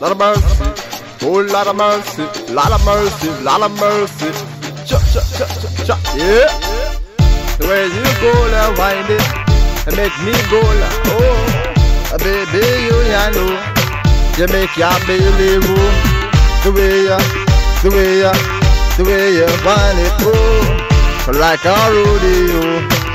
lot of mercy, whole lot of mercy, lot of mercy, lot of mercy. Cha cha cha cha cha, yeah. The way you go and wind it, and make me go like, oh, baby, you know, you make your belly room. The way you, the way you, the way you wind it, oh, like a rodeo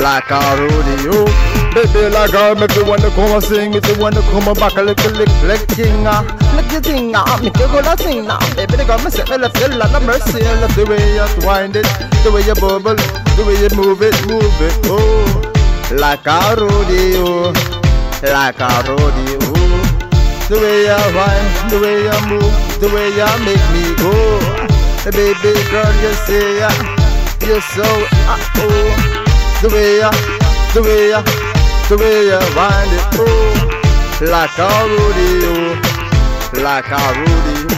like a rodeo. Baby, like a make you wanna come and sing, make you wanna come and back a little lick, lick jinga, ah. lick the jinga, ah. make you go to sing now. Baby, they got me set me left feel like a mercy, love the way you wind it, the way you bubble, the way you move it, move it, oh, like a rodeo, like a rodeo. The way you wind, the way you move, the way you make me go. Baby girl, you say ya, you're so uh oh. The way ya, the way ya, the way ya wind it, oh, like a rodeo, like a rodeo.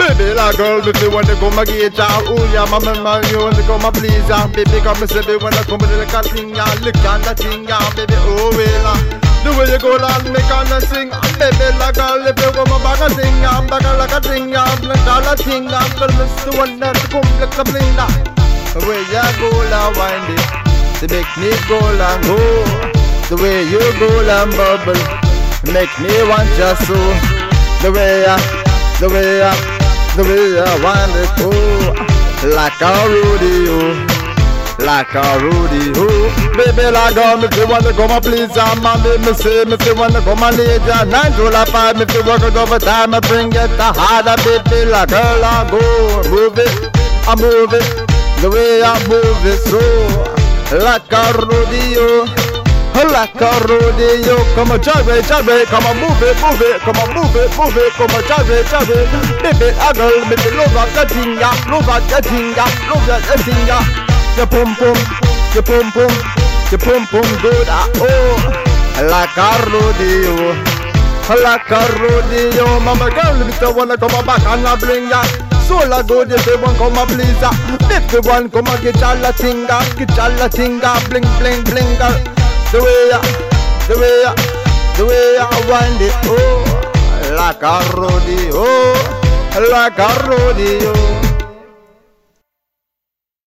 Baby, like girl, if you wanna come and get ya, oh yeah, mama, man, you wanna come and please ya, baby, come and say they wanna come and look at thing ya, look at that thing ya, baby, oh well. Uh. The way you go down, make on the sing, baby, like girl, if you come back and sing, I'm back like a thing, I'm like all a thing, I'm gonna miss the one that come like a bling, the way you go down, wind it. To make me go and go. Oh. The way you go and bubble, make me want you so. The way I, the way I, the way I want it go. Like a rodeo, like a rodeo. Baby, like um, if you wanna come and please, I'm a me, me say, if you wanna come and need ya, nine to la five, if you work it overtime, I bring it the harder, baby, like girl, I go, move it, I move it, the way I move it, so like a rodeo, like a rodeo. Come on, jive it, jive it, come on, move it, move it, come on, move it, move it, come on, jive it, jive it. Baby, a girl, baby, love that thing, ya, love that thing, ya, love that the thing, ya. The pum pum, the pum pum, the pum pum good, ah oh, like a rodeo. Like a rodeo, mama girl, if you wanna come back and I bring ya soul a good if want come a please. If want come a get all a tinga, get all a tinga, bling bling bling girl. The way ya, the way ya, the way ya wind it, oh, like a rodeo, like a rodeo.